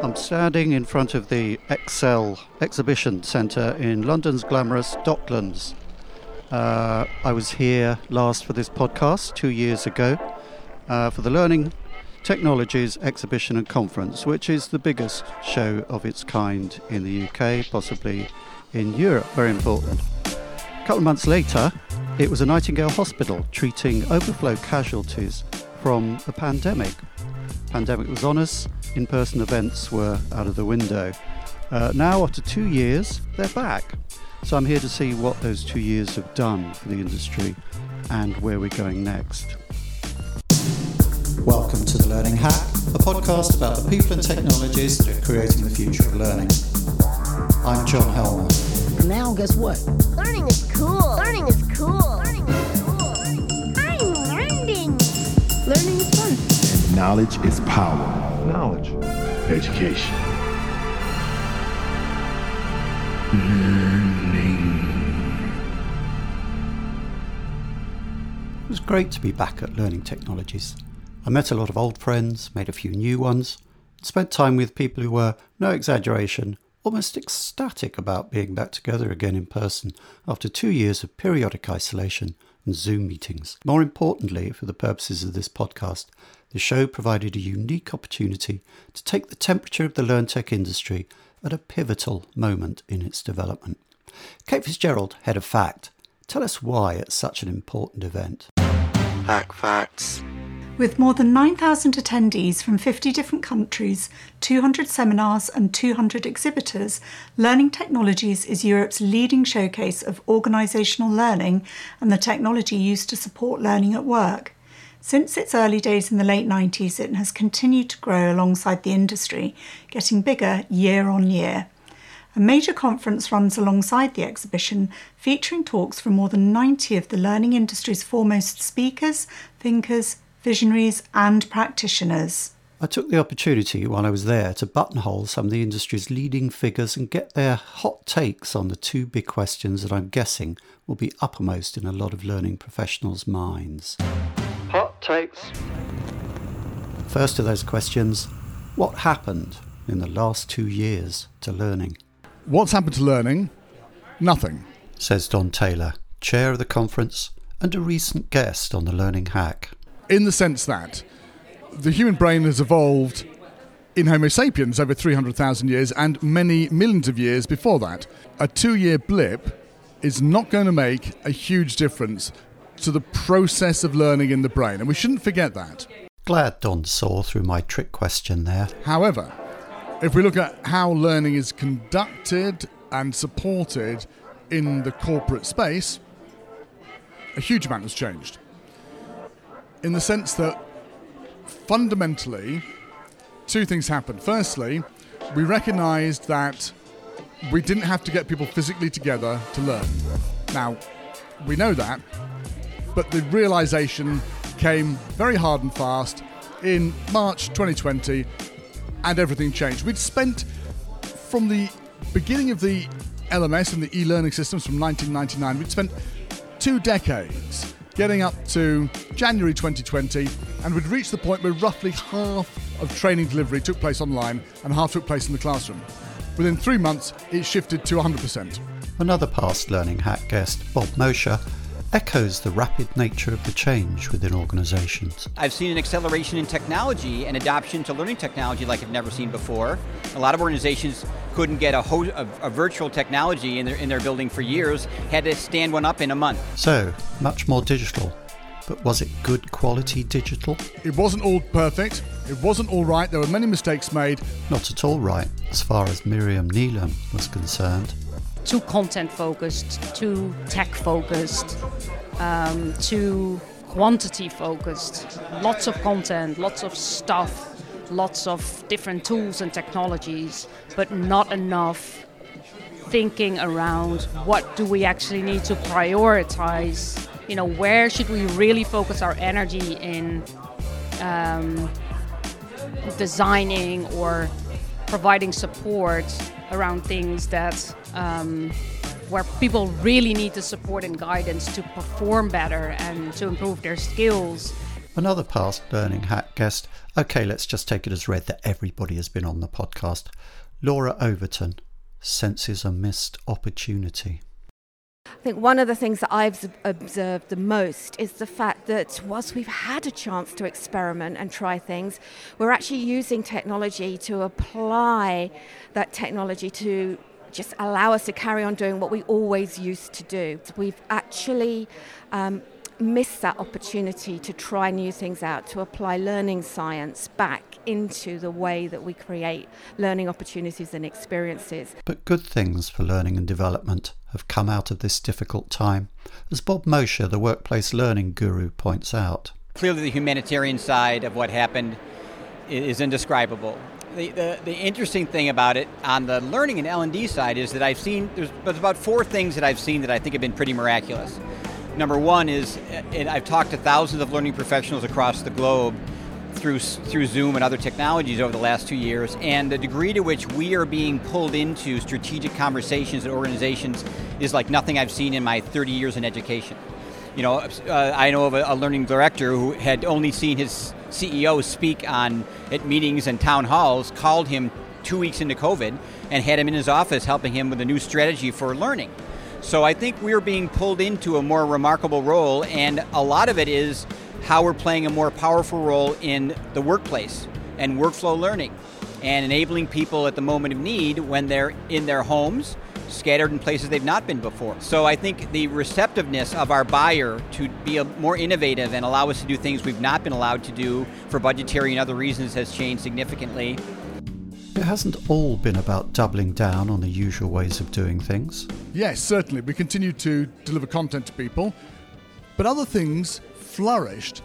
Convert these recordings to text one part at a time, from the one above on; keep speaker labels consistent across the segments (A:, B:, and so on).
A: I'm standing in front of the Excel exhibition centre in London's glamorous Docklands. Uh, I was here last for this podcast two years ago uh, for the Learning Technologies Exhibition and Conference, which is the biggest show of its kind in the UK, possibly in Europe. Very important. A couple of months later, it was a Nightingale Hospital treating overflow casualties from the pandemic. Pandemic was on us, in person events were out of the window. Uh, now, after two years, they're back. So I'm here to see what those two years have done for the industry and where we're going next. Welcome to The Learning Hack, a podcast about the people and technologies that are creating the future of learning. I'm John Helmer.
B: Now, guess what?
C: Learning is cool. Learning is cool.
D: Knowledge is power.
E: Knowledge.
D: Education. Learning.
A: It was great to be back at Learning Technologies. I met a lot of old friends, made a few new ones, and spent time with people who were, no exaggeration, almost ecstatic about being back together again in person after two years of periodic isolation and Zoom meetings. More importantly, for the purposes of this podcast, the show provided a unique opportunity to take the temperature of the LearnTech industry at a pivotal moment in its development. Kate Fitzgerald, head of FACT, tell us why it's such an important event.
F: Hack Facts.
G: With more than 9,000 attendees from 50 different countries, 200 seminars, and 200 exhibitors, Learning Technologies is Europe's leading showcase of organisational learning and the technology used to support learning at work. Since its early days in the late 90s, it has continued to grow alongside the industry, getting bigger year on year. A major conference runs alongside the exhibition, featuring talks from more than 90 of the learning industry's foremost speakers, thinkers, visionaries, and practitioners.
A: I took the opportunity while I was there to buttonhole some of the industry's leading figures and get their hot takes on the two big questions that I'm guessing will be uppermost in a lot of learning professionals' minds. Hot takes. First of those questions what happened in the last two years to learning?
E: What's happened to learning? Nothing.
A: Says Don Taylor, chair of the conference and a recent guest on the Learning Hack.
E: In the sense that the human brain has evolved in Homo sapiens over 300,000 years and many millions of years before that. A two year blip is not going to make a huge difference to the process of learning in the brain, and we shouldn't forget that.
A: Glad Don saw through my trick question there.
E: However, if we look at how learning is conducted and supported in the corporate space, a huge amount has changed. In the sense that fundamentally, two things happened. Firstly, we recognized that we didn't have to get people physically together to learn. Now, we know that, but the realization came very hard and fast in March 2020, and everything changed. We'd spent from the beginning of the LMS and the e learning systems from 1999, we'd spent two decades getting up to January 2020, and we'd reached the point where roughly half of training delivery took place online and half took place in the classroom. Within three months, it shifted to 100%.
A: Another past Learning Hack guest, Bob Mosher, echoes the rapid nature of the change within organizations.
H: I've seen an acceleration in technology and adoption to learning technology like I've never seen before. A lot of organizations couldn't get a, ho- a, a virtual technology in their, in their building for years, had to stand one up in a month.
A: So, much more digital. But was it good quality digital?
E: It wasn't all perfect, it wasn't all right, there were many mistakes made.
A: Not at all right, as far as Mirjam Neelen was concerned.
I: Too content focused, too tech focused, um, too quantity focused. Lots of content, lots of stuff, lots of different tools and technologies, but not enough thinking around what do we actually need to prioritize. You know, where should we really focus our energy in um, designing or providing support around things that um, where people really need the support and guidance to perform better and to improve their skills
J: Another past Learning Hack guest, okay, let's just take it as read that everybody has been on the podcast. Laura Overton senses a missed opportunity.
K: I think one of the things that I've observed the most is the fact that whilst we've had a chance to experiment and try things, we're actually using technology to apply that technology to just allow us to carry on doing what we always used to do. We've actually um, missed that opportunity to try new things out, to apply learning science back into the way that we create learning opportunities and experiences.
J: But good things for learning and development have come out of this difficult time, as Bob Mosher, the workplace learning guru, points out.
H: Clearly, the humanitarian side of what happened is indescribable. The, the, the, interesting thing about it on the learning and L&D side is that I've seen there's, there's about four things that I've seen that I think have been pretty miraculous. Number one is, and I've talked to thousands of learning professionals across the globe through through Zoom and other technologies over the last two years, and the degree to which we are being pulled into strategic conversations and organizations is like nothing I've seen in my 30 years in education. You know, uh, I know of a, a learning director who had only seen his CEO speak on at meetings and town halls, called him two weeks into COVID, and had him in his office helping him with a new strategy for learning. So I think we're being pulled into a more remarkable role, and a lot of it is how we're playing a more powerful role in the workplace and workflow learning and enabling people at the moment of need when they're in their homes, scattered in places they've not been before. So I think the receptiveness of our buyer to be more innovative and allow us to do things we've not been allowed to do for budgetary and other reasons has changed significantly.
J: It hasn't all been about doubling down on the usual ways of doing things.
E: Yes, certainly. We continue to deliver content to people, but other things flourished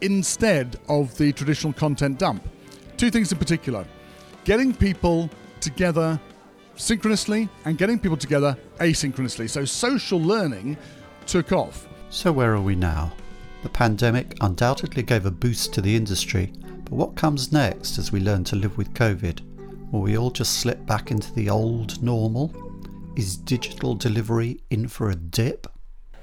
E: instead of the traditional content dump. Two things in particular getting people together synchronously and getting people together asynchronously. So social learning took off.
J: So, where are we now? The pandemic undoubtedly gave a boost to the industry, but what comes next as we learn to live with COVID? Will we all just slip back into the old normal? Is digital delivery in for a dip?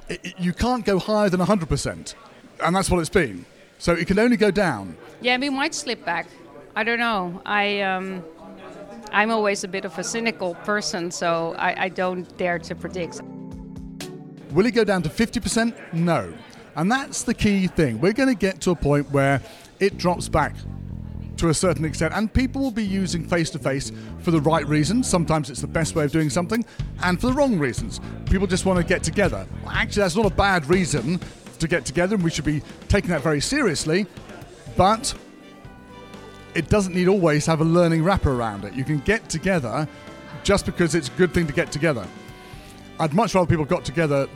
E: It, you can't go higher than 100% and that's what it's been. So it can only go down.
I: Yeah, we might slip back. I don't know. I um, I'm always a bit of a cynical person, so I, I don't dare to predict.
E: Will it go down to 50%? No. And that's the key thing. We're going to get to a point where it drops back to a certain extent, and people will be using face to face for the right reasons. Sometimes it's the best way of doing something, and for the wrong reasons. People just want to get together. Well, actually, that's not a bad reason to get together, and we should be taking that very seriously. But it doesn't need always have a learning wrapper around it. You can get together just because it's a good thing to get together. I'd much rather people got together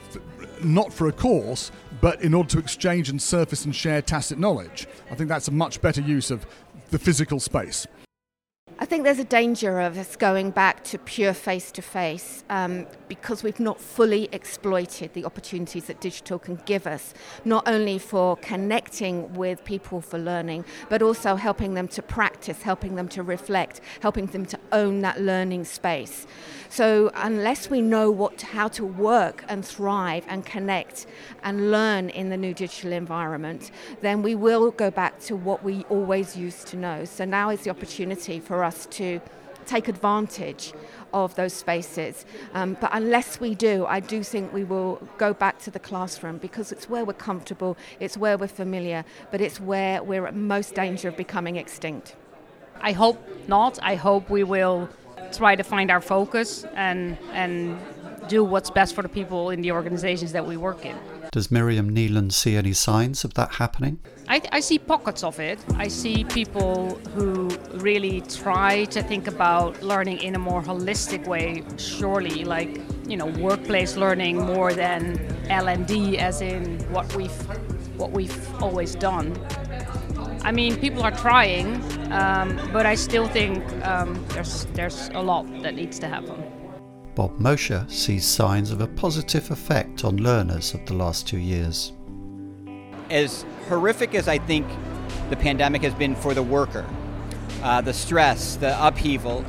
E: not for a course, but in order to exchange and surface and share tacit knowledge. I think that's a much better use of the physical space.
K: I think there's a danger of us going back to pure face to face because we've not fully exploited the opportunities that digital can give us, not only for connecting with people for learning, but also helping them to practice, helping them to reflect, helping them to own that learning space. So unless we know what how to work and thrive and connect and learn in the new digital environment, then we will go back to what we always used to know. So now is the opportunity for us to take advantage of those spaces. Um, but unless we do, I do think we will go back to the classroom because it's where we're comfortable, it's where we're familiar, but it's where we're at most danger of becoming extinct.
I: I hope not. I hope we will try to find our focus and and do what's best for the people in the organizations that we work in.
J: Does Mirjam Neelen see any signs of that happening?
I: I, I, see pockets of it. I see people who really try to think about learning in a more holistic way. Surely, like you know, workplace learning more than L and D, as in what we've what we've always done. I mean, people are trying, um, but I still think um, there's there's a lot that needs to happen.
J: Bob Mosher sees signs of a positive effect on learners of the last two years.
H: As horrific as I think the pandemic has been for the worker, uh, the stress, the upheaval,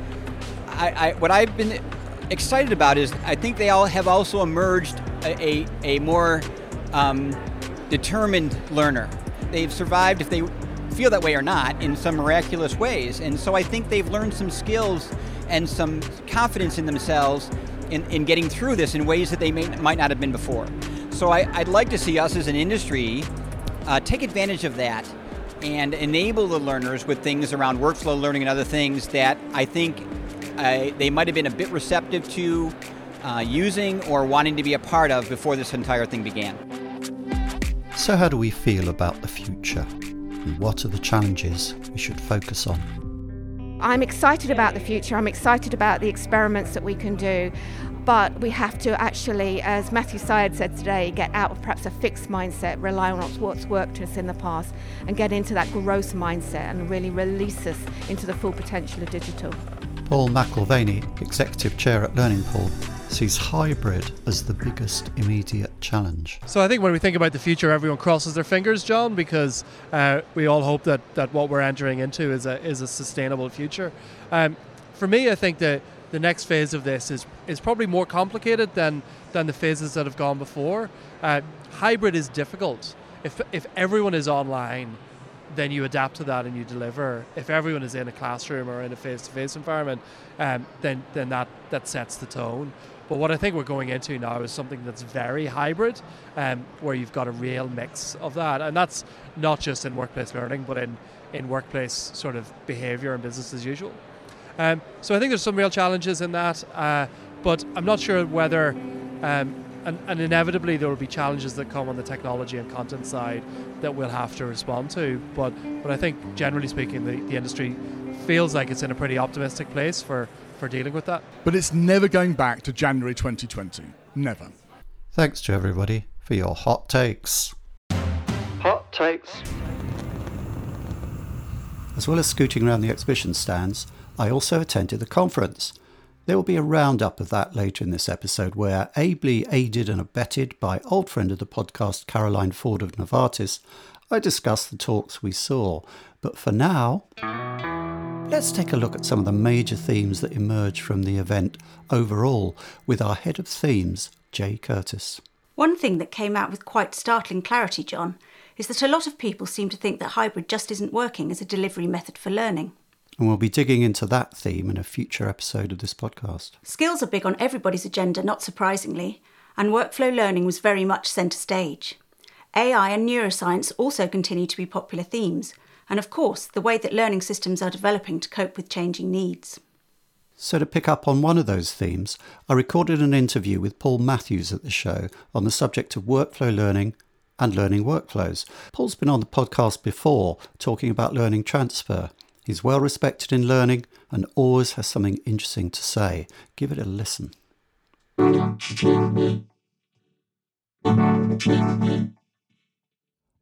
H: I, I, what I've been excited about is I think they all have also emerged a, a, a more um, determined learner they've survived if they feel that way or not in some miraculous ways. And so I think they've learned some skills and some confidence in themselves in, in getting through this in ways that they may, might not have been before. So I, would like to see us as an industry uh, take advantage of that and enable the learners with things around workflow learning and other things that I think uh, they might have been a bit receptive to uh, using or wanting to be a part of before this entire thing began.
J: So, how do we feel about the future? And what are the challenges we should focus on?
K: I'm excited about the future. I'm excited about the experiments that we can do. But we have to actually, as Matthew Syed said today, get out of perhaps a fixed mindset, rely on what's worked us in the past, and get into that growth mindset and really release us into the full potential of digital.
J: Paul McElvaney, Executive Chair at Learning Pool, sees hybrid as the biggest immediate challenge.
L: So I think when we think about the future, everyone crosses their fingers, John, because uh, we all hope that, that what we're entering into is a, is a sustainable future. Um, for me, I think that the next phase of this is, is probably more complicated than, than the phases that have gone before. Uh, hybrid is difficult. If, if everyone is online, then you adapt to that and you deliver. If everyone is in a classroom or in a face-to-face environment, um, then then that that sets the tone. But what I think we're going into now is something that's very hybrid, um, where you've got a real mix of that, and that's not just in workplace learning, but in in workplace sort of behaviour and business as usual. Um, so I think there's some real challenges in that, uh, but I'm not sure whether um, and, and inevitably there will be challenges that come on the technology and content side that we'll have to respond to. But but I think generally speaking, the, the industry feels like it's in a pretty optimistic place for, for dealing with that.
E: But it's never going back to January 2020. Never.
J: Thanks to everybody for your hot takes. Hot takes. As well as scooting around the exhibition stands, I also attended the conference. There will be a roundup of that later in this episode, where, ably aided and abetted by old friend of the podcast Caroline Ford of Novartis, I discuss the talks we saw. But for now, let's take a look at some of the major themes that emerge from the event overall with our head of themes, Jay Curtis.
M: One thing that came out with quite startling clarity, John, is that a lot of people seem to think that hybrid just isn't working as a delivery method for learning.
J: And we'll be digging into that theme in a future episode of this podcast.
M: Skills are big on everybody's agenda, not surprisingly, and workflow learning was very much centre stage. AI and neuroscience also continue to be popular themes, and of course, the way that learning systems are developing to cope with changing needs.
J: So, to pick up on one of those themes, I recorded an interview with Paul Matthews at the show on the subject of workflow learning and learning workflows. Paul's been on the podcast before talking about learning transfer, He's well respected in learning and always has something interesting to say. Give it a listen.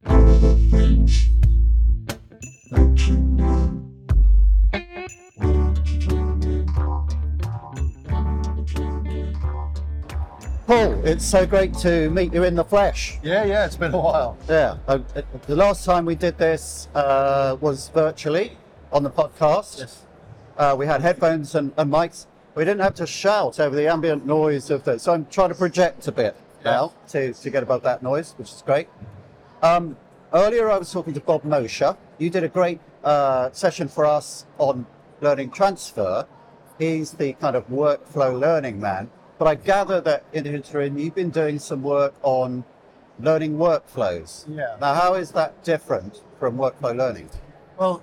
J: Paul, it's so great to meet you in the flesh.
N: Yeah, yeah, it's been a while.
J: Yeah, uh, the last time we did this uh, was virtually on the podcast.
N: Yes.
J: Uh, we had headphones and, and, mics. We didn't have to shout over the ambient noise of the. So I'm trying to project a bit yeah. now to, to get above that noise, which is great. Um, earlier, I was talking to Bob Mosher. You did a great uh, session for us on learning transfer. He's the kind of workflow learning man. But I gather that in the interim, you've been doing some work on learning workflows.
N: Yeah.
J: Now, how is that different from workflow learning?
N: Well,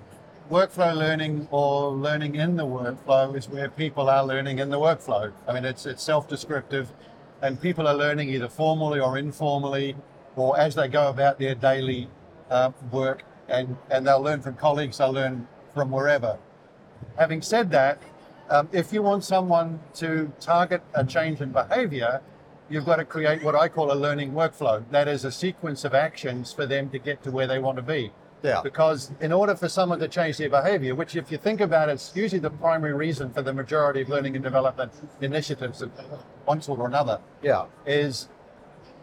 N: workflow learning or learning in the workflow is where people are learning in the workflow. I mean, it's it's self-descriptive, and people are learning either formally or informally, or as they go about their daily uh, work, and and they'll learn from colleagues, they'll learn from wherever. Having said that, um, if you want someone to target a change in behavior, you've got to create what I call a learning workflow. That is a sequence of actions for them to get to where they want to be.
J: Yeah.
N: Because in order for someone to change their behavior, which if you think about it, it's usually the primary reason for the majority of learning and development initiatives of one sort or another.
J: Yeah.
N: Is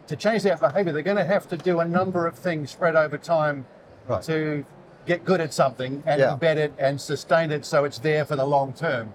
N: to change that behavior, they're going to have to do a number of things spread over time
J: right.
N: to get good at something and
J: yeah.
N: embed it and sustain it so it's there for the long term.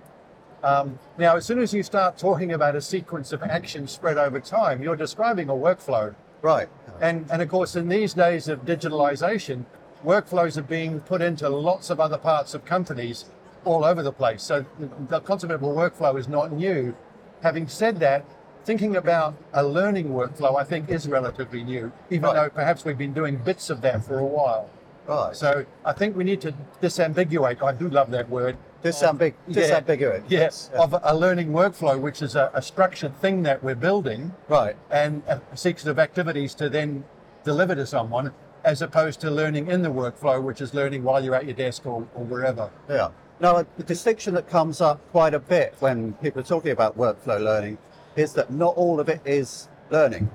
N: Um, now, as soon as you start talking about a sequence of actions spread over time, you're describing a workflow.
J: Right.
N: And, and of course, in these days of digitalization, workflows are being put into lots of other parts of companies all over the place. So the, concept of a workflow is not new. Having said that, thinking about a learning workflow, I think, is relatively new, even though perhaps we've been doing bits of that for a while.
J: Right.
N: So I think we need to disambiguate. I do love that word.
J: Disambig-
N: Yeah.
J: disambiguate.
N: Yes, of a learning workflow, which is a, a structured thing that we're building,
J: right,
N: and uh, a sequence of activities to then deliver to someone, as opposed to learning in the workflow, which is learning while you're at your desk or, or wherever.
J: Yeah. Now, the distinction that comes up quite a bit when people are talking about workflow learning is that not all of it is learning.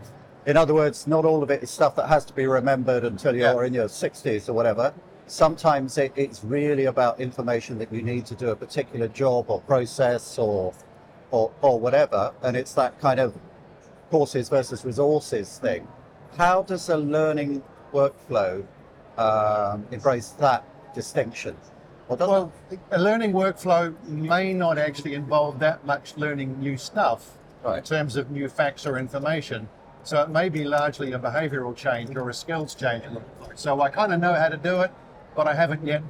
J: In other words, not all of it is stuff that has to be remembered until you're in your 60s or whatever. Sometimes it, it's really about information that you need to do a particular job or process or, or, or whatever. And it's that kind of courses versus resources thing. How does a learning workflow um, embrace that distinction?
N: Well, a learning workflow may not actually involve that much learning new stuff in terms of new facts or information. So it may be largely a behavioral change or a skills change. So I kind of know how to do it, but I haven't yet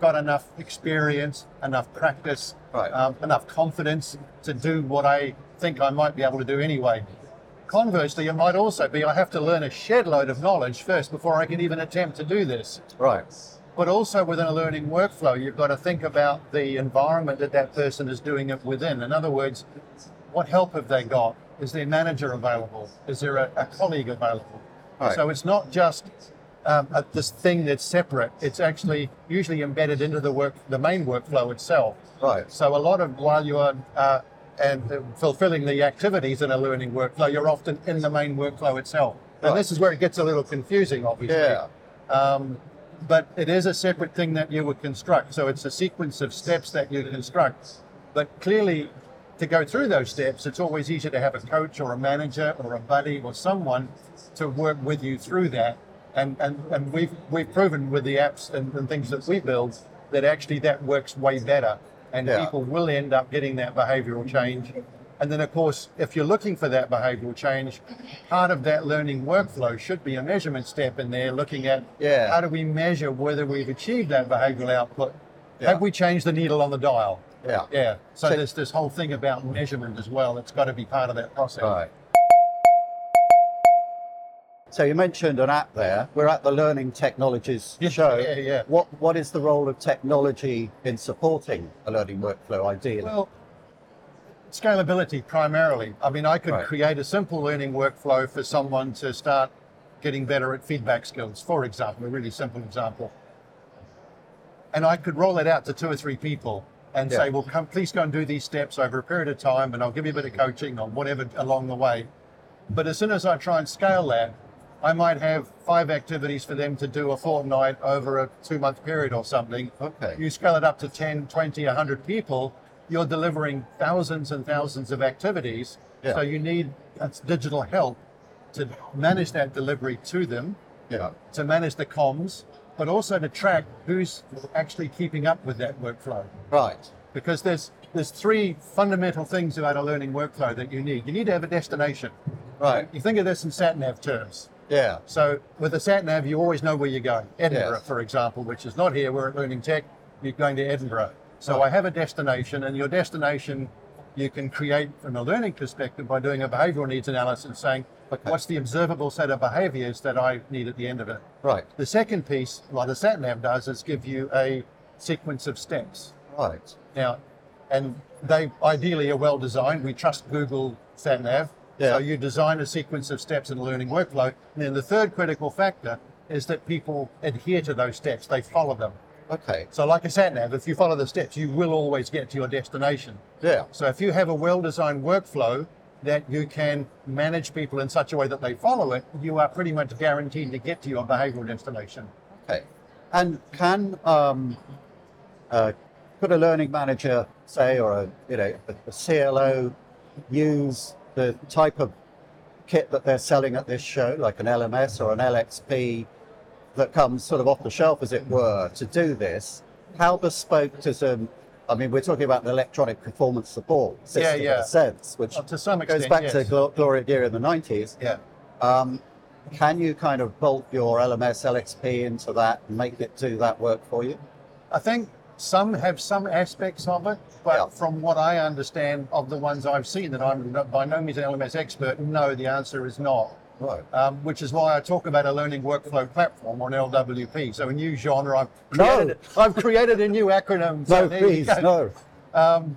N: got enough experience, enough practice, um, enough confidence to do what I think I might be able to do anyway. Conversely, it might also be I have to learn a shed load of knowledge first before I can even attempt to do this.
J: Right.
N: But also within a learning workflow, you've got to think about the environment that that person is doing it within. In other words, what help have they got? Is their manager available? Is there a, a colleague available?
J: Right.
N: So it's not just um, a, this thing that's separate. It's actually usually embedded into the work, the main workflow itself.
J: Right.
N: So a lot of while you are uh, and uh, fulfilling the activities in a learning workflow, you're often in the main workflow itself. And this is where it gets a little confusing, obviously.
J: Yeah.
N: Um, but it is a separate thing that you would construct. So it's a sequence of steps that you construct. But clearly, to go through those steps, it's always easier to have a coach or a manager or a buddy or someone to work with you through that. And, and, and we've, we've proven with the apps and, and things that we build that actually that works way better. And
J: Yeah.
N: people will end up getting that behavioral change. And then, of course, if you're looking for that behavioral change, part of that learning workflow should be a measurement step in there, looking at
J: Yeah.
N: how do we measure whether we've achieved that behavioral output?
J: Yeah.
N: Have we changed the needle on the dial?
J: Yeah.
N: Yeah. So,
J: So-
N: there's this whole thing about measurement as well. It's got to be part of that process.
J: Right. So you mentioned an app there. We're at the Learning Technologies show.
N: yeah, yeah.
J: What What is the role of technology in supporting a learning workflow, ideally?
N: Well, scalability primarily. I mean, I could
J: Right.
N: create a simple learning workflow for someone to start getting better at feedback skills, for example, a really simple example. And I could roll it out to two or three people and
J: Yeah.
N: say, well, come, please go and do these steps over a period of time, and I'll give you a bit of coaching or whatever along the way. But as soon as I try and scale that, I might have five activities for them to do a fortnight over a two month period or something.
J: Okay.
N: You scale it up to 10, 20, 100 people, you're delivering thousands and thousands of activities.
J: Yeah.
N: So you need that's digital help to manage that delivery to them,
J: yeah.
N: to manage the comms, but also to track who's actually keeping up with that workflow.
J: Right.
N: Because there's there's three fundamental things about a learning workflow that you need. You need to have a destination.
J: Right.
N: You think of this in sat nav terms.
J: Yeah.
N: So with a sat nav, you always know where you're going. Edinburgh,
J: Yes.
N: for example, which is not here. We're at Learning Tech. You're going to Edinburgh. So
J: Right.
N: I have a destination, and your destination you can create from a learning perspective by doing a behavioural needs analysis, and saying what's the observable set of behaviours that I need at the end of it.
J: Right.
N: The second piece, like the sat nav does, is give you a sequence of steps.
J: Right.
N: Now, and they ideally are well designed. We trust Google Sat Nav.
J: Yeah.
N: So you design a sequence of steps in a learning workflow. And then the third critical factor is that people adhere to those steps, they follow them.
J: Okay.
N: So, like a sat nav, if you follow the steps, you will always get to your destination.
J: Yeah.
N: So, if you have a well designed workflow that you can manage people in such a way that they follow it, you are pretty much guaranteed to get to your behavioral destination.
J: Okay. And can um, uh, could a learning manager say, or a you know a, a CLO, use the type of kit that they're selling at this show, like an LMS or an LXP, that comes sort of off the shelf, as it were, to do this? How bespoke does um, I mean, we're talking about an electronic performance support system
N: yeah.
J: in a sense, which
N: to some
J: goes back
N: yes.
J: to Glo- Gloria Gery in the 90s.
N: Yeah.
J: Um, can you kind of bolt your LMS LXP into that and make it do that work for you?
N: I think some have some aspects of it, but from what I understand of the ones I've seen, that I'm by no means an LMS expert, no, the answer is not.
J: Right.
N: Um, which is why I talk about a learning workflow platform or an LWP. So a new genre. I've
J: No.
N: created, I've created a new acronym.
J: No,
N: so you
J: please, no.
N: Um,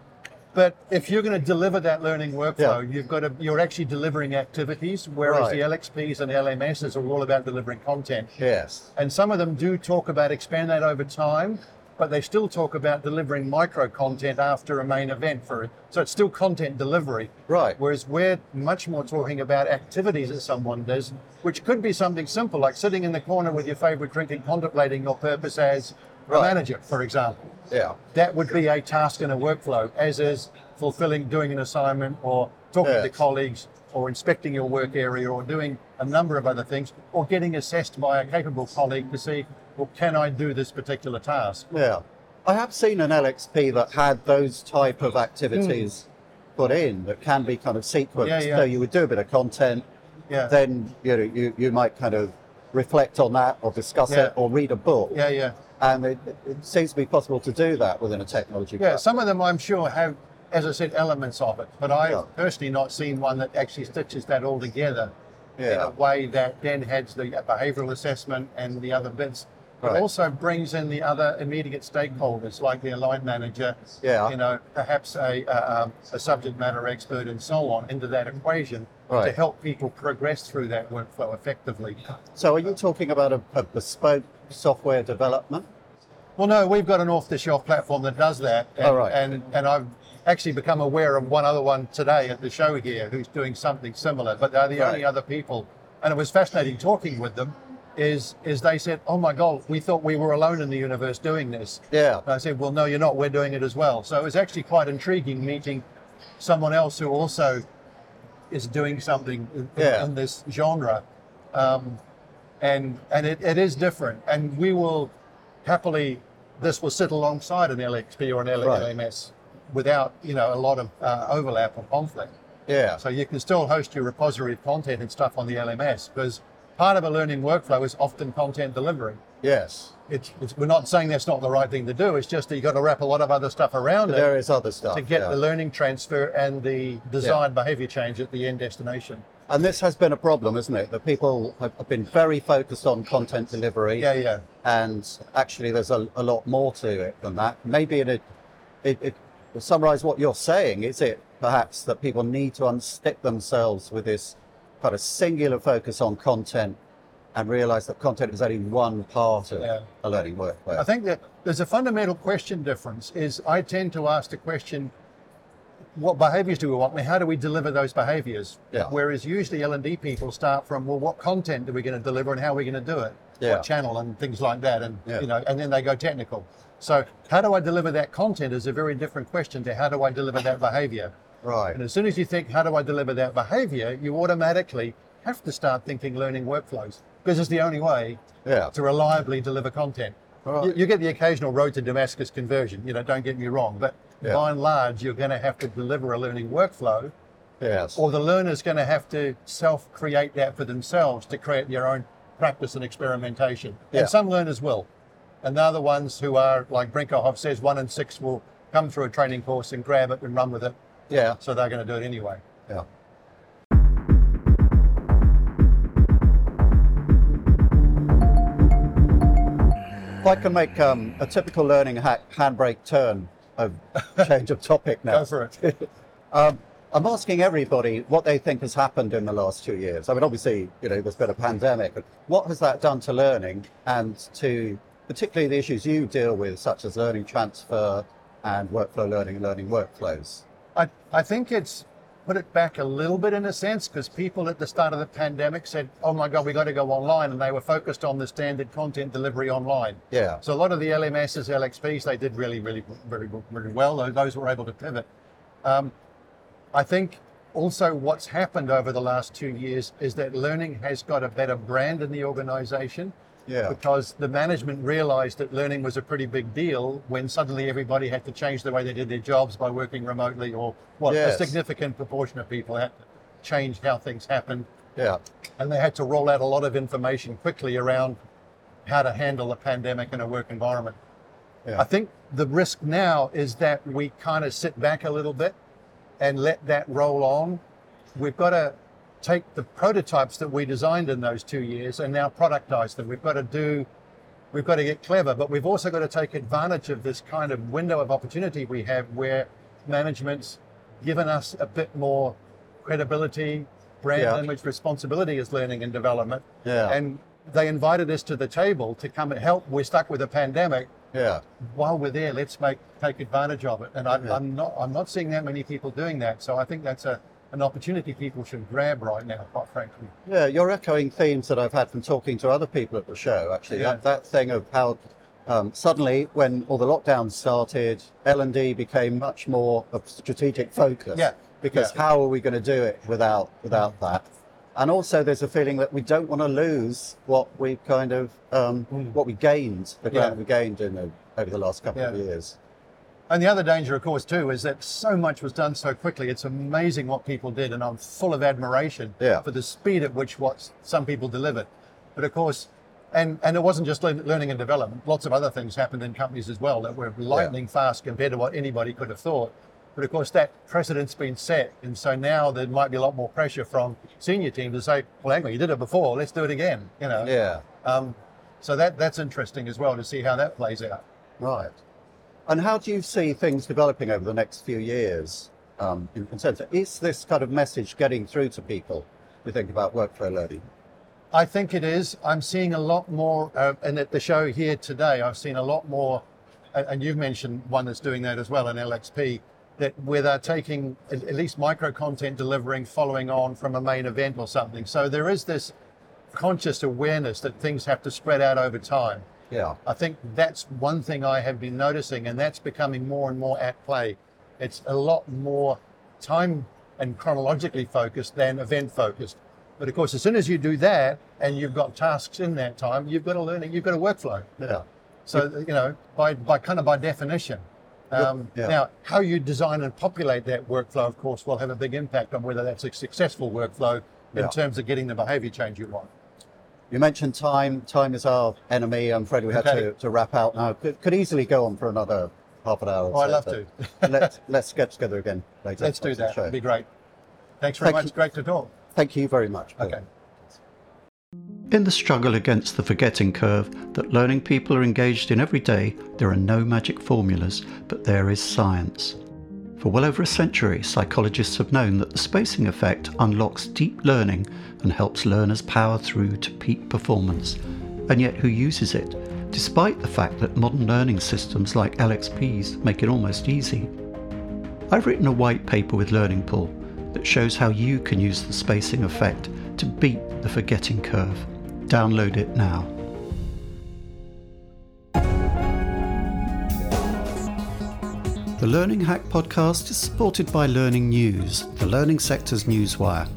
N: but if you're going to deliver that learning workflow, you've got to, you're actually delivering activities, whereas
J: Right.
N: the LXPs and LMSs are all about delivering content.
J: Yes.
N: And some of them do talk about expand that over time, but they still talk about delivering micro content after a main event for it. So it's still content delivery.
J: Right.
N: Whereas we're much more talking about activities that someone does, which could be something simple, like sitting in the corner with your favorite drink and contemplating your purpose as a
J: Right.
N: manager, for example.
J: Yeah.
N: That would be a task in a workflow, as is fulfilling, doing an assignment, or talking to
J: Yes.
N: colleagues, or inspecting your work area, or doing a number of other things, or getting assessed by a capable colleague to see, well, can I do this particular task?
J: Yeah. I have seen an LXP that had those type of activities hmm. put in that can be kind of sequenced.
N: Yeah, yeah.
J: So you would do a bit of content,
N: Yeah.
J: then you know you, you might kind of reflect on that or discuss
N: Yeah.
J: it or read a book.
N: Yeah, yeah.
J: And it, it seems to be possible to do that within a technology.
N: Yeah, some of them I'm sure have, as I said, elements of it, but I've
J: Yeah.
N: personally not seen one that actually stitches that all together in a way that then has the behavioural assessment and the other bits. But
J: Right.
N: also brings in the other immediate stakeholders, like the line manager,
J: Yeah.
N: you know, perhaps a, a, um, a subject matter expert and so on into that equation to help people progress through that workflow effectively.
J: So are you talking about a, a bespoke software development?
N: Well, no, we've got an off-the-shelf platform that does that, and,
J: Oh, right.
N: and and I've actually become aware of one other one today at the show here who's doing something similar. But they're the
J: Right.
N: only other people, and it was fascinating talking with them. Is is they said, "Oh my God, we thought we were alone in the universe doing this."
J: Yeah.
N: And I said, "Well, no, you're not. We're doing it as well." So it was actually quite intriguing meeting someone else who also is doing something in,
J: Yeah.
N: in this genre, um, and and it, it is different. And we will happily this will sit alongside an LXP or an
J: Right.
N: Without you know a lot of uh, overlap or conflict.
J: Yeah.
N: So you can still host your repository of content and stuff on the LMS because part of a learning workflow is often content delivery.
J: Yes.
N: It's, it's, we're not saying that's not the right thing to do. It's just that you've got to wrap a lot of other stuff around it
J: There is other stuff.
N: to get
J: yeah.
N: the learning transfer and the desired behavior change at the end destination.
J: And this has been a problem, isn't it? That people have have been very focused on content delivery.
N: Yeah, yeah.
J: And actually, there's a, a lot more to it than that. Maybe in a, it, it, to summarize what you're saying, is it perhaps that people need to unstick themselves with this kind of singular focus on content and realize that content is only one part of
N: Yeah.
J: a learning workflow?
N: I think that there's a fundamental question difference. Is I tend to ask the question, what behaviors do we want, and how do we deliver those behaviors?
J: Yeah.
N: Whereas usually L and D people start from, well, what content are we going to deliver, and how are we going to do it?
J: Yeah.
N: What channel and things like that, and you know, and then they go technical. So how do I deliver that content is a very different question to how do I deliver that behavior.
J: Right.
N: And as soon as you think, how do I deliver that behavior, you automatically have to start thinking learning workflows because it's the only way
J: Yeah.
N: to reliably deliver content.
J: Right.
N: You, you get the occasional road to Damascus conversion, you know, don't get me wrong, but
J: Yeah.
N: by and large, you're going to have to deliver a learning workflow,
J: Yes.
N: or the learner's going to have to self create that for themselves to create their own practice and experimentation.
J: Yeah.
N: And some learners will. And they're the ones who are, like Brinkerhoff says, one in six will come through a training course and grab it and run with it.
J: Yeah.
N: So they're going to do it anyway.
J: Yeah. If I can make um, a typical learning hack handbrake turn of change of topic now.
N: Go for it.
J: um, I'm asking everybody what they think has happened in the last two years. I mean, obviously, you know, there's been a pandemic, but what has that done to learning and to particularly the issues you deal with, such as learning transfer and workflow learning and learning workflows?
N: I, I think it's put it back a little bit in a sense because people at the start of the pandemic said, oh my God, we got to go online. And they were focused on the standard content delivery online.
J: Yeah.
N: So a lot of the LMSs, LXPs, they did really, really, very, very well. Those- Those were able to pivot. Um, I think also what's happened over the last two years is that learning has got a better brand in the organization.
J: Yeah.
N: Because the management realized that learning was a pretty big deal when suddenly everybody had to change the way they did their jobs by working remotely, or what
J: Yes.
N: a significant proportion of people had to change how things happened
A: Yeah.
N: And they had to roll out a lot of information quickly around how to handle a pandemic in a work environment.
A: Yeah.
N: I think the risk now is that we kind of sit back a little bit and let that roll on. We've got to take the prototypes that we designed in those two years and now productize them. We've got to do, we've got to get clever, but we've also got to take advantage of this kind of window of opportunity we have where management's given us a bit more credibility, brand
A: Yeah.
N: image, responsibility as learning and development.
A: Yeah.
N: And they invited us to the table to come and help. We're stuck with a pandemic.
A: Yeah.
N: While we're there, let's make take advantage of it. And I,
A: Yeah.
N: I'm not I'm not seeing that many people doing that. So I think that's a an opportunity people should grab right now, quite frankly.
A: Yeah, you're echoing themes that I've had from talking to other people at the show, actually.
N: Yeah.
A: That, that thing of how um, suddenly, when all the lockdowns started, L&D became much more of strategic focus.
N: Yeah.
A: Because
N: Yeah.
A: how are we going to do it without, without that? And also there's a feeling that we don't want to lose what we kind of, um, what we gained, the ground
N: Mm. Yeah.
A: we gained in the, over the last couple of years.
N: And the other danger, of course, too, is that so much was done so quickly. It's amazing what people did, and I'm full of admiration
A: Yeah.
N: for the speed at which what some people delivered. But of course, and and it wasn't just learning and development. Lots of other things happened in companies as well that were lightning fast compared to what anybody could have thought. But of course, that precedent's been set, and so now there might be a lot more pressure from senior teams to say, "Well, hang on, you did it before. Let's do it again." You know.
A: Yeah.
N: Um, so that that's interesting as well to see how that plays out.
A: Right. And how do you see things developing over the next few years um, in consensus? Is this kind of message getting through to people who think about workflow learning?
N: I think it is. I'm seeing a lot more, uh, and at the show here today, I've seen a lot more, and, you've mentioned one that's doing that as well in LXP, that where they're taking at least micro content delivering, following on from a main event or something. So there is this conscious awareness that things have to spread out over time.
A: Yeah.
N: I think that's one thing I have been noticing, and that's becoming more and more at play. It's a lot more time and chronologically focused than event focused. But of course, as soon as you do that and you've got tasks in that time, you've got a learning, you've got a workflow.
A: Yeah.
N: So you know, by by kind of by definition. Um,
A: Yeah.
N: Now, how you design and populate that workflow, of course, will have a big impact on whether that's a successful workflow in
A: Yeah.
N: terms of getting the behaviour change you want.
A: You mentioned time. Time is our enemy. I'm afraid we had
N: Okay.
A: to, to wrap out now. Could, could easily go on for another half an hour. or
N: Oh, I'd love
A: to. let's, let's get together again later.
N: Let's do
A: after
N: that.
A: show.
N: It'd be great. Thanks very
A: Thank
N: much.
A: you.
N: Great to talk.
A: Thank you very much. Paul.
N: Okay.
A: In the struggle against the forgetting curve that learning people are engaged in every day, there are no magic formulas, but there is science. For well over a century, psychologists have known that the spacing effect unlocks deep learning and helps learners power through to peak performance. And yet, who uses it? Despite the fact that modern learning systems like LXPs make it almost easy. I've written a white paper with Learning Pool that shows how you can use the spacing effect to beat the forgetting curve. Download it now. The Learning Hack podcast is supported by Learning News, the learning sector's newswire.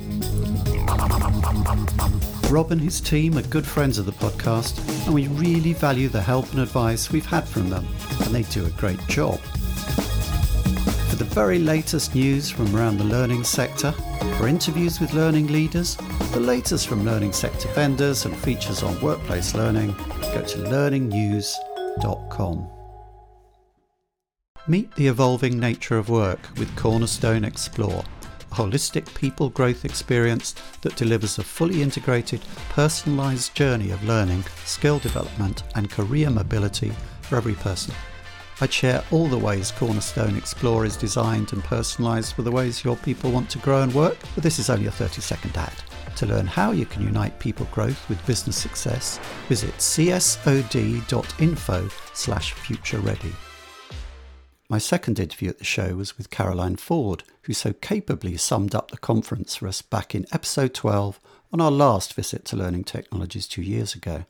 A: Rob and his team are good friends of the podcast, and we really value the help and advice we've had from them, and they do a great job. For the very latest news from around the learning sector, for interviews with learning leaders, the latest from learning sector vendors, and features on workplace learning, go to learningnews.com. Meet the evolving nature of work with Cornerstone Explore, holistic people growth experience that delivers a fully integrated, personalised journey of learning, skill development, and career mobility for every person. I'd share all the ways Cornerstone Explore is designed and personalised for the ways your people want to grow and work, but this is only a 30 second ad. To learn how you can unite people growth with business success, visit csod.info slash future ready. My second interview at the show was with Caroline Ford, who so capably summed up the conference for us back in episode 12 on our last visit to Learning Technologies two years ago.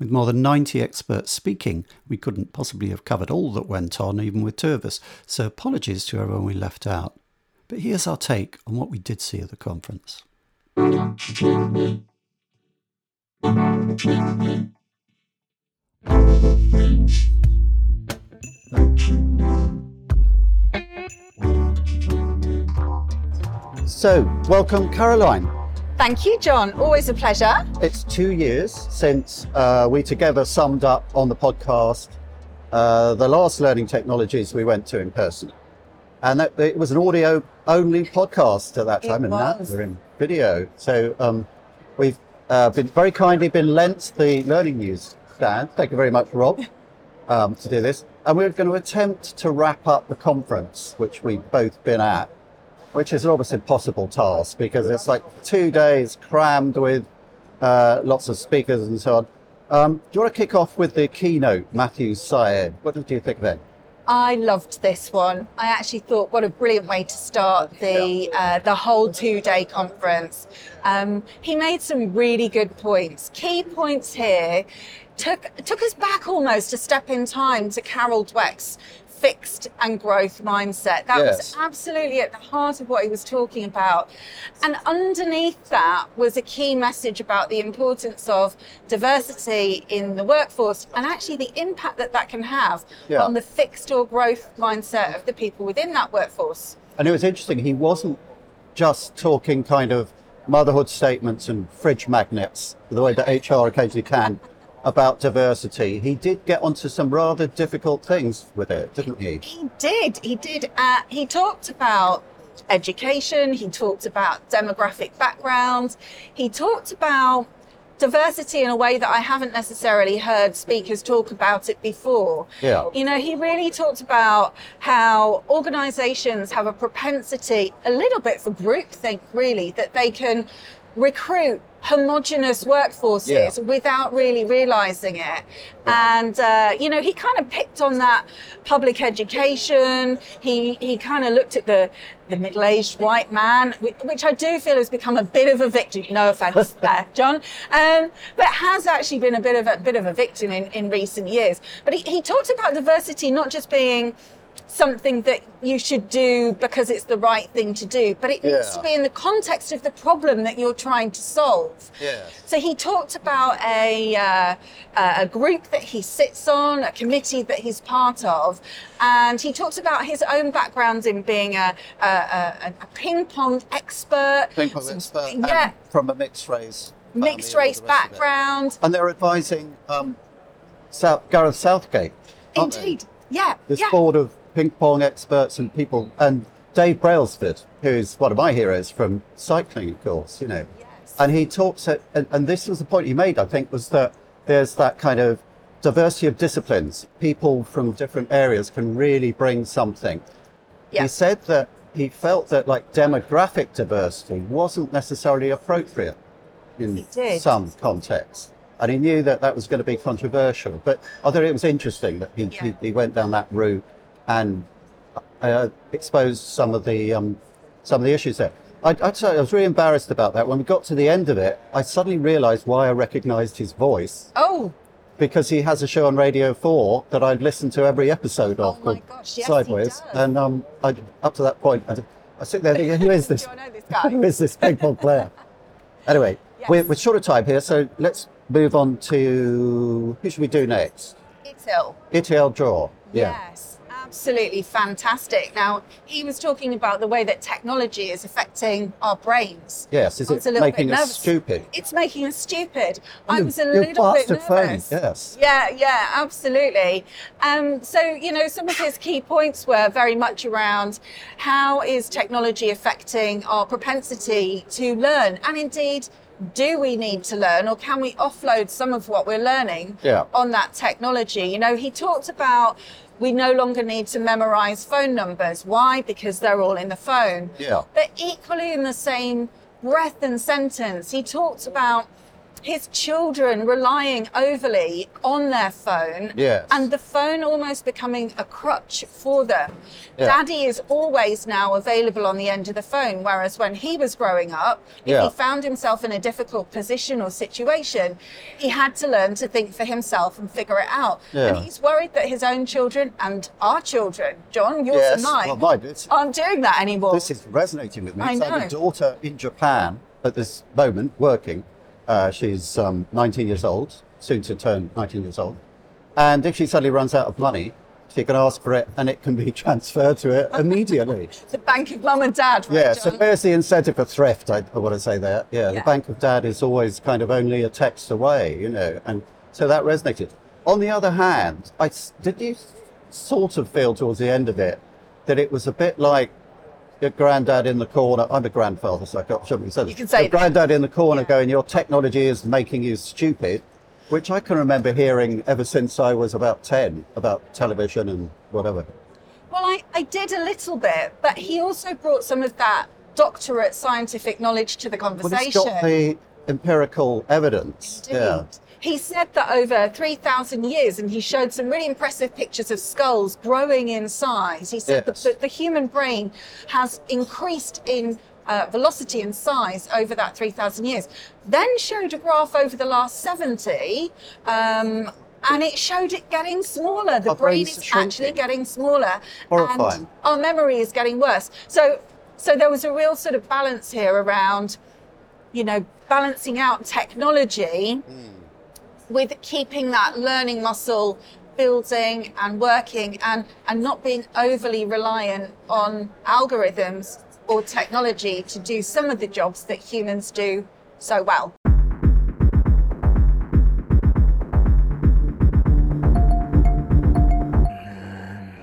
A: With more than 90 experts speaking, we couldn't possibly have covered all that went on, even with two of us, so apologies to everyone we left out. But here's our take on what we did see at the conference. So, welcome, Caroline.
O: Thank you, John. Always a pleasure.
J: It's two years since uh, we together summed up on the podcast uh, the last learning technologies we went to in person. And that, it was an audio only podcast at that time,
O: It
J: and now we're in video. So um, we've uh, been very kindly been lent the Learning News stand. Thank you very much, Rob, um, to do this. And we're going to attempt to wrap up the conference, which we've both been at, which is an almost impossible task because it's like two days crammed with uh, lots of speakers and so on. Um, do you want to kick off with the keynote, Matthew Syed? What did you think of it?
O: I loved this one. I actually thought what a brilliant way to start the uh, the whole two day conference. Um, he made some really good points. Key points here took took us back almost a step in time to Carol Dweck's fixed and growth mindset. That
P: Yes.
O: was absolutely at the heart of what he was talking about. And underneath that was a key message about the importance of diversity in the workforce and actually the impact that that can have
J: Yeah.
O: on the fixed or growth mindset of the people within that workforce.
J: And it was interesting, he wasn't just talking kind of motherhood statements and fridge magnets, the way that HR occasionally can, about diversity. He did get onto some rather difficult things with it, didn't he?
O: He did. He did. Uh, he talked about education. He talked about demographic backgrounds. He talked about diversity in a way that I haven't necessarily heard speakers talk about it before.
J: Yeah.
O: You know, he really talked about how organizations have a propensity, a little bit for groupthink, really, that they can recruit homogenous workforces
P: Yeah.
O: without really realizing it. And, uh, you know, he kind of picked on that public education. He, he kind of looked at the, the middle aged white man, which, which I do feel has become a bit of a victim. No offense there, John. Um, but has actually been a bit of a bit of a victim in, in recent years. But he, he talked about diversity not just being something that you should do because it's the right thing to do, but it needs to be in the context of the problem that you're trying to solve.
J: Yes.
O: So he talked about a, uh, a group that he sits on, a committee that he's part of, and he talked about his own background in being a, a, a, a ping pong expert,
J: Ping pong expert,
O: yeah,
J: from a mixed race.
O: mixed race
J: all the rest of it.
O: background.
J: And they're advising um, South, Gareth Southgate. aren't they?
O: Indeed, yeah,
J: this
O: yeah.
J: board of ping pong experts and people, and Dave Brailsford, who's one of my heroes from cycling, of course, you know. And he talks, at, and, and this was the point he made, I think, was that there's that kind of diversity of disciplines. People from different areas can really bring something. He said that he felt that like demographic diversity wasn't necessarily appropriate in some contexts. And he knew that that was going to be controversial. But I thought it was interesting that he, he, he went down that route and uh, exposed some of the um, some of the issues there. I, I'd say I was really embarrassed about that. When we got to the end of it, I suddenly realised why I recognised his voice
O: Oh,
J: because he has a show on Radio 4 that I'd listened to every episode of called
O: Oh gosh, yes, he
J: Sideways.
O: does.
J: And um, I, up to that point, I, I sit there thinking, who is this?
O: guy?
J: who is this ping pong player? Anyway, we're, we're short of time here, so let's move on to who should we do next?
O: it's ill.
J: Itiel Dror. Yeah.
O: Yes, absolutely fantastic. Now, he was talking about the way that technology is affecting our brains.
J: Yes, is it
O: a little
J: making
O: bit
J: us
O: nervous.
J: stupid?
O: It's making us stupid. I was a little bit
J: bastard phone,
O: nervous.
J: yes.
O: Yeah, yeah, absolutely. Um, so, you know, some of his key points were very much around how is technology affecting our propensity to learn? And indeed, do we need to learn or can we offload some of what we're learning
J: Yeah.
O: on that technology? You know, he talked about we no longer need to memorize phone numbers. Why? Because they're all in the phone.
J: Yeah.
O: But equally in the same breath and sentence, he talked about his children relying overly on their phone
J: Yes.
O: and the phone almost becoming a crutch for them.
J: Yeah.
O: Daddy is always now available on the end of the phone, whereas when he was growing up, if
J: Yeah.
O: he found himself in a difficult position or situation, he had to learn to think for himself and figure it out. And he's worried that his own children and our children, John, yours
J: Yes,
O: and mine,
J: well, mine,
O: aren't doing that anymore.
J: This is resonating with me.
O: I
J: So I have a daughter in Japan at this moment working. Uh, she's um, 19 years old, soon to turn 19 years old. And if she suddenly runs out of money, she can ask for it and it can be transferred to it immediately.
O: The bank of mum and dad. right,
J: Yeah, so
O: John?
J: where's the incentive for thrift? I, I want to say there. Yeah,
O: Yeah.
J: the Bank of Dad is always kind of only a text away, you know, and so that resonated. On the other hand, I did you sort of feel towards the end of it that it was a bit like your granddad in the corner. I'm a grandfather, so I can't- shouldn't be said
O: You can say
J: Your
O: that.
J: granddad in the corner going, "Your technology is making you stupid," which I can remember hearing ever since I was about ten about television and whatever.
O: Well, I, I did a little bit, but he also brought some of that doctorate scientific knowledge to the
J: Well,
O: conversation.
J: it's got the empirical evidence. Yeah.
O: He said that over 3,000 years, and he showed some really impressive pictures of skulls growing in size. He said
J: Yes.
O: that the, the human brain has increased in uh, velocity and size over that 3,000 years. Then showed a graph over the last 70. Um, and it showed it getting smaller. The brain is
J: shrinking.
O: actually getting smaller.
J: Horrifying.
O: And our memory is getting worse. So, so there was a real sort of balance here around, you know, balancing out technology with keeping that learning muscle building and working and, and not being overly reliant on algorithms or technology to do some of the jobs that humans do so well.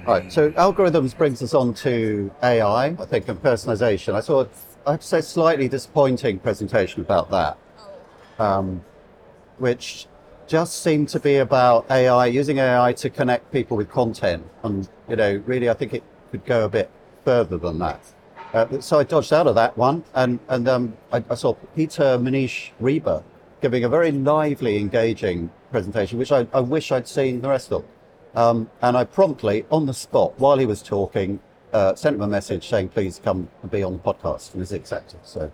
J: Right. So algorithms brings us on to AI, I think, and personalization. I saw, I have to say, slightly disappointing presentation about that, um, which just seemed to be about AI, using AI to connect people with content. And, you know, really, I think it could go a bit further than that. Uh, so I dodged out of that one, and, and um, I, I saw Peter Manniche Riber giving a very lively, engaging presentation, which I, I wish I'd seen the rest of. Um, and I promptly, on the spot, while he was talking, uh, sent him a message saying, please come and be on the podcast. And he's accepted. So,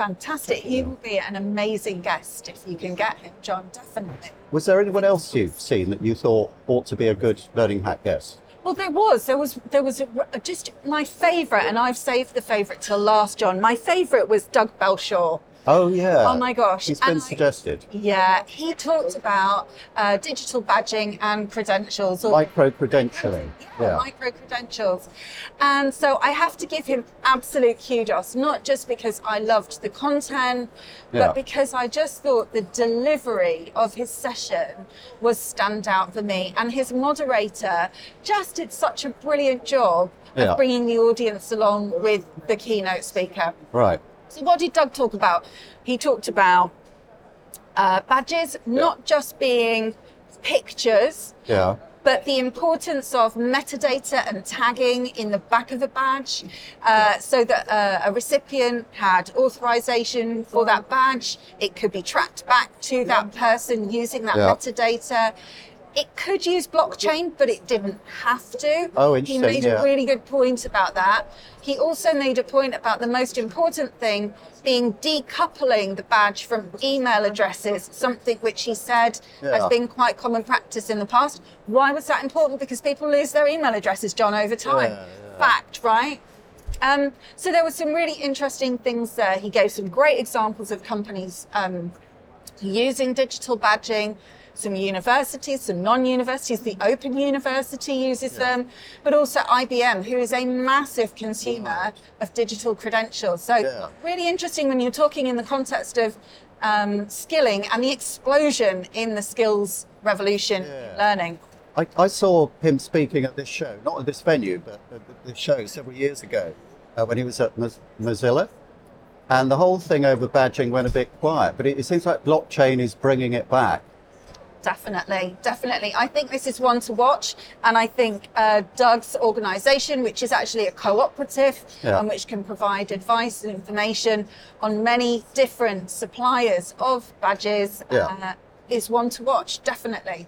O: Fantastic. He will be an amazing guest if you can get him, John, definitely.
J: was there anyone else you've seen that you thought ought to be a good learning hack guest?
O: Well, there was. There was. There was a, just my favourite, and I've saved the favourite till last, John. My favourite was Doug Belshaw.
J: Oh, yeah.
O: Oh my gosh.
J: He's been
O: And
J: suggested.
O: Yeah, he talked about uh, digital badging and credentials. Or
J: Micro credentialing. Yeah.
O: micro credentials. And so I have to give him absolute kudos, not just because I loved the content,
J: Yeah.
O: but because I just thought the delivery of his session was standout for me. And his moderator just did such a brilliant job
J: Yeah.
O: of bringing the audience along with the keynote speaker.
J: Right.
O: So, what did Doug talk about? He talked about uh, badges not just being pictures,
J: Yeah.
O: but the importance of metadata and tagging in the back of the badge uh, so that uh, a recipient had authorization for that badge. It could be tracked back to that person using that
J: Yeah.
O: metadata. It could use blockchain, but it didn't have to.
J: Oh, interesting.
O: He made
J: yeah.
O: a really good point about that. He also made a point about the most important thing being decoupling the badge from email addresses, something which he said has been quite common practice in the past. Why was that important? Because people lose their email addresses, John, over time.
J: Yeah,
O: Fact, right? Um, so there were some really interesting things there. He gave some great examples of companies um, using digital badging. Some universities, some non-universities. The Open University uses them, but also IBM, who is a massive consumer of digital credentials. So
J: Yeah.
O: really interesting when you're talking in the context of um, skilling and the explosion in the skills revolution in learning.
J: I, I saw him speaking at this show, not at this venue, but at this show several years ago uh, when he was at Moz- Mozilla. And the whole thing over badging went a bit quiet, but it, it seems like blockchain is bringing it back.
O: Definitely, definitely. I think this is one to watch, and I think uh, Doug's organisation, which is actually a cooperative
J: Yeah.
O: and which can provide advice and information on many different suppliers of badges,
J: Yeah.
O: uh, is one to watch. Definitely.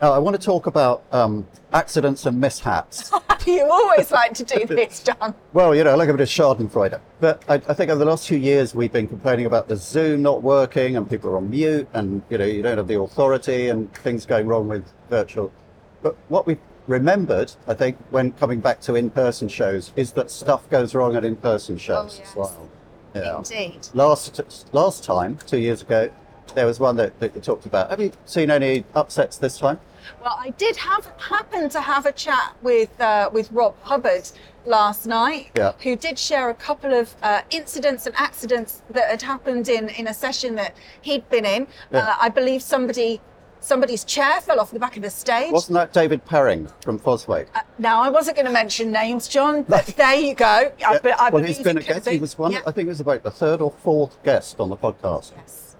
J: Now, I want to talk about um, accidents and mishaps.
O: you always like to do this, John.
J: Well, you know, like a bit of Schadenfreude. But I, I think over the last few years, we've been complaining about the Zoom not working and people are on mute and, you know, you don't have the authority and things going wrong with virtual. But what we've remembered, I think, when coming back to in-person shows is that stuff goes wrong at in-person shows as well. Yeah.
O: Indeed.
J: Last, last time, two years ago, there was one that, that you talked about. Have you seen any upsets this time?
O: Well, I did have happen to have a chat with uh, with Rob Hubbard last night,
J: Yeah.
O: who did share a couple of uh, incidents and accidents that had happened in in a session that he'd been in.
J: Yeah.
O: Uh, I believe somebody somebody's chair fell off the back of the stage.
J: Wasn't that David Perring from Fosway?
O: Now, I wasn't going to mention names, John, but there you go. I,
J: Yeah.
O: be- I
J: well,
O: believe
J: he's been a guest.
O: be.
J: He was one.
O: Yeah.
J: I think it was about the third or fourth guest on the podcast.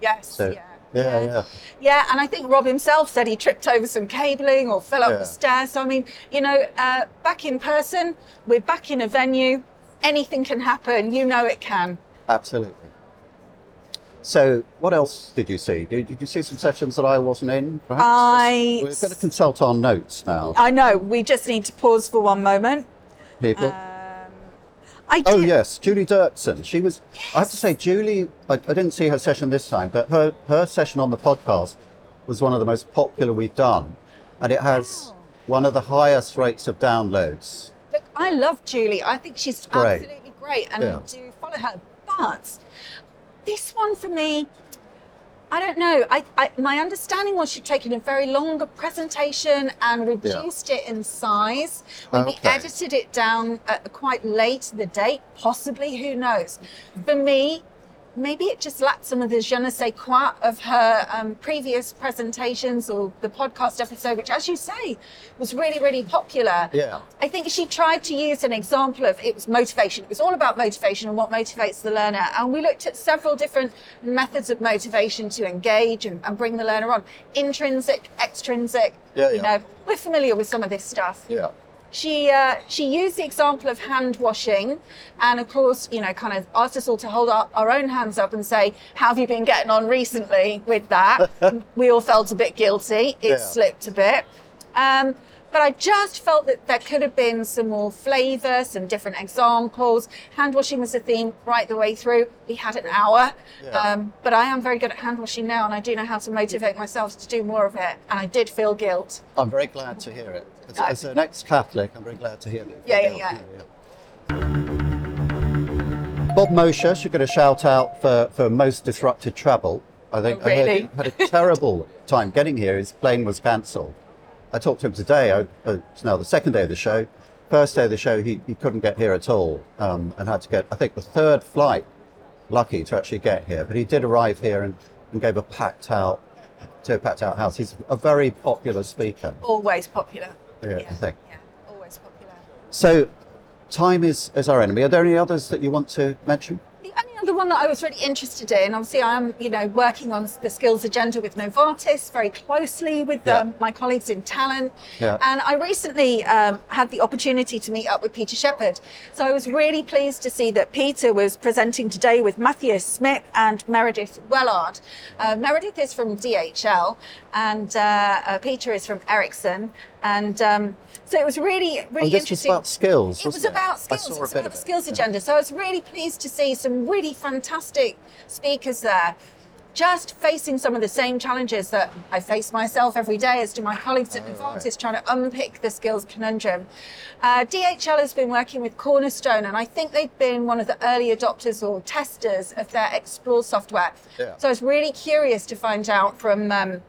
O: Yes.
J: So,
O: yeah.
J: Yeah, yeah.
O: Yeah, and I think Rob himself said he tripped over some cabling or fell up
J: Yeah.
O: the stairs. So, I mean, you know, uh, back in person, we're back in a venue. Anything can happen. You know it can.
J: Absolutely. So, what else did you see? Did, did you see some sessions that I wasn't in? Perhaps?
O: I-
J: We're going to consult our notes now,
O: I know. We just need to pause for one moment.
J: people.
O: I
J: oh yes, Julie Dirksen. She was. I have to say, Julie. I, I didn't see her session this time, but her her session on the podcast was one of the most popular we've done, and it has oh. one of the highest rates of downloads.
O: Look, I love Julie. I think she's
J: Great.
O: absolutely great, and
J: Yeah.
O: I do follow her. But this one for me, I don't know. I, I my understanding was she'd taken a very longer presentation and reduced it in size. Maybe
J: Okay.
O: edited it down at quite late in the date, possibly. Who knows? For me. Maybe it just lacked some of the je ne sais quoi of her um, previous presentations or the podcast episode, which, as you say, was really, really popular.
J: Yeah.
O: I think she tried to use an example of it was motivation. It was all about motivation and what motivates the learner. And we looked at several different methods of motivation to engage and, and bring the learner on intrinsic, extrinsic.
J: Yeah,
O: You
J: yeah.
O: know, we're familiar with some of this stuff.
J: Yeah.
O: She uh, she used the example of hand washing, and of course, you know, kind of asked us all to hold our, our own hands up and say, "How have you been getting on recently with that?" we all felt a bit guilty. It
P: Yeah.
O: slipped a bit, um, but I just felt that there could have been some more flavour, some different examples. Hand washing was a theme right the way through. We had an hour,
J: Yeah.
O: um, but I am very good at hand washing now, and I do know how to motivate myself to do more of it. And I did feel guilt.
J: I'm very glad to hear it. As, as an ex-Catholic, I'm very glad to hear it.
O: Yeah, yeah, yeah.
J: Bob Mosher should get a shout out for, for most disrupted travel. I think
O: Oh,
J: I heard he had a terrible time getting here. His plane was cancelled. I talked to him today. I, uh, it's now the second day of the show. First day of the show, he, he couldn't get here at all um, and had to get, I think, the third flight lucky to actually get here. But he did arrive here and, and gave a packed out to a packed out house. He's a very popular speaker.
O: Always popular.
J: Yeah, I think.
O: Always popular.
J: So, time is, is our enemy. Are there any others that you want to mention?
O: The one that I was really interested in, obviously, I am, you know, working on the skills agenda with Novartis very closely with
J: Yeah.
O: um, my colleagues in talent.
J: Yeah.
O: And I recently um, had the opportunity to meet up with Peter Shepherd. So I was really pleased to see that Peter was presenting today with Matthias Smith and Meredith Wellard. Uh, Meredith is from DHL and uh, uh, Peter is from Ericsson. And um, so it was really, really
J: and this was
O: interesting.
J: about skills,
O: It was
J: wasn't
O: about skills. It was
J: bit
O: about
J: of
O: the
J: it.
O: skills
J: Yeah.
O: agenda. So I was really pleased to see some really fantastic speakers there. Just facing some of the same challenges that I face myself every day, as do my colleagues at Novartis, trying to unpick the skills conundrum. Uh, DHL has been working with Cornerstone, and I think they've been one of the early adopters or testers of their Explore software.
P: Yeah.
O: So I was really curious to find out from um,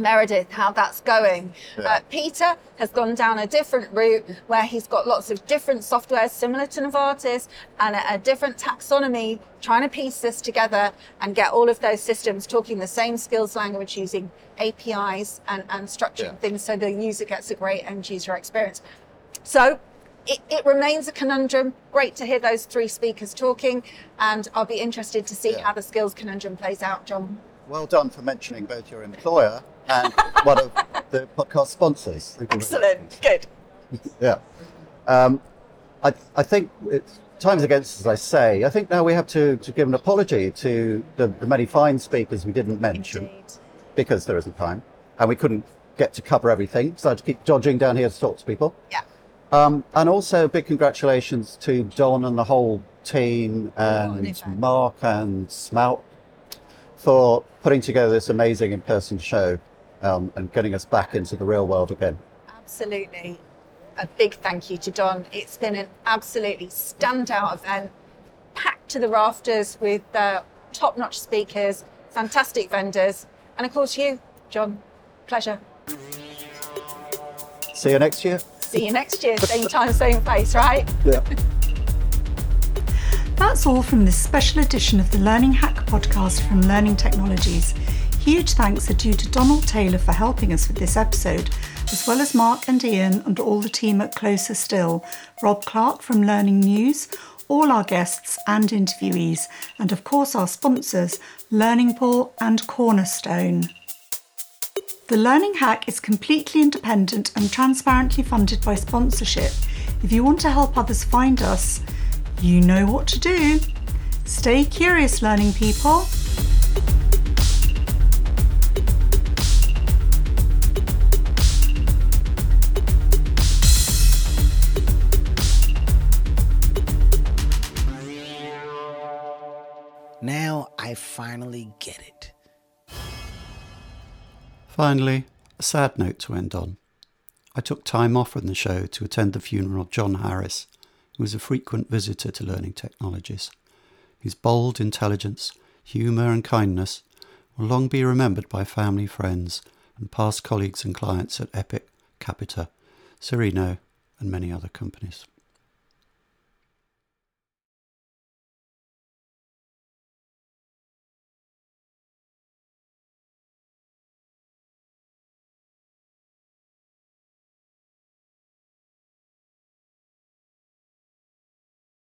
O: Meredith how that's going.
P: Yeah.
O: Uh, Peter has gone down a different route where he's got lots of different software similar to Novartis and a, a different taxonomy, trying to piece this together and get all of those systems talking the same skills language using APIs and, and structuring
P: Yeah.
O: things so the user gets a great end user experience. So it, it remains a conundrum. Great to hear those three speakers talking, and I'll be interested to see how the skills conundrum plays out, John.
J: Well done for mentioning both your employer and one of the podcast sponsors. Thank you very much.
O: Excellent. Good.
J: Yeah. Um, I, I think it's time's against us, as I say. I think now we have to, to give an apology to the, the many fine speakers we didn't mention because there isn't time and we couldn't get to cover everything. So I had to keep dodging down here to talk to people.
O: Yeah.
J: Um, and also big congratulations to Don and the whole team and Mark and Smout for putting together this amazing in-person show um, and getting us back into the real world again.
O: Absolutely. A big thank you to Don. It's been an absolutely standout event, packed to the rafters with uh, top notch speakers, fantastic vendors, and of course, you, John. Pleasure.
A: See you next year.
O: See you next year, same time, same place, right?
A: Yeah.
G: That's all from this special edition of the Learning Hack podcast from Learning Technologies. Huge thanks are due to Donald Taylor for helping us with this episode, as well as Mark and Ian and all the team at Closer Still, Rob Clark from Learning News, all our guests and interviewees, and of course our sponsors, Learning Pool and Cornerstone. The Learning Hack is completely independent and transparently funded by sponsorship. If you want to help others find us, you know what to do. Stay curious, learning people.
C: I finally get it.
A: Finally, a sad note to end on. I took time off from the show to attend the funeral of John Harris, who was a frequent visitor to Learning Technologies. His bold intelligence, humour, and kindness will long be remembered by family, friends, and past colleagues and clients at Epic, Capita, Sereno, and many other companies.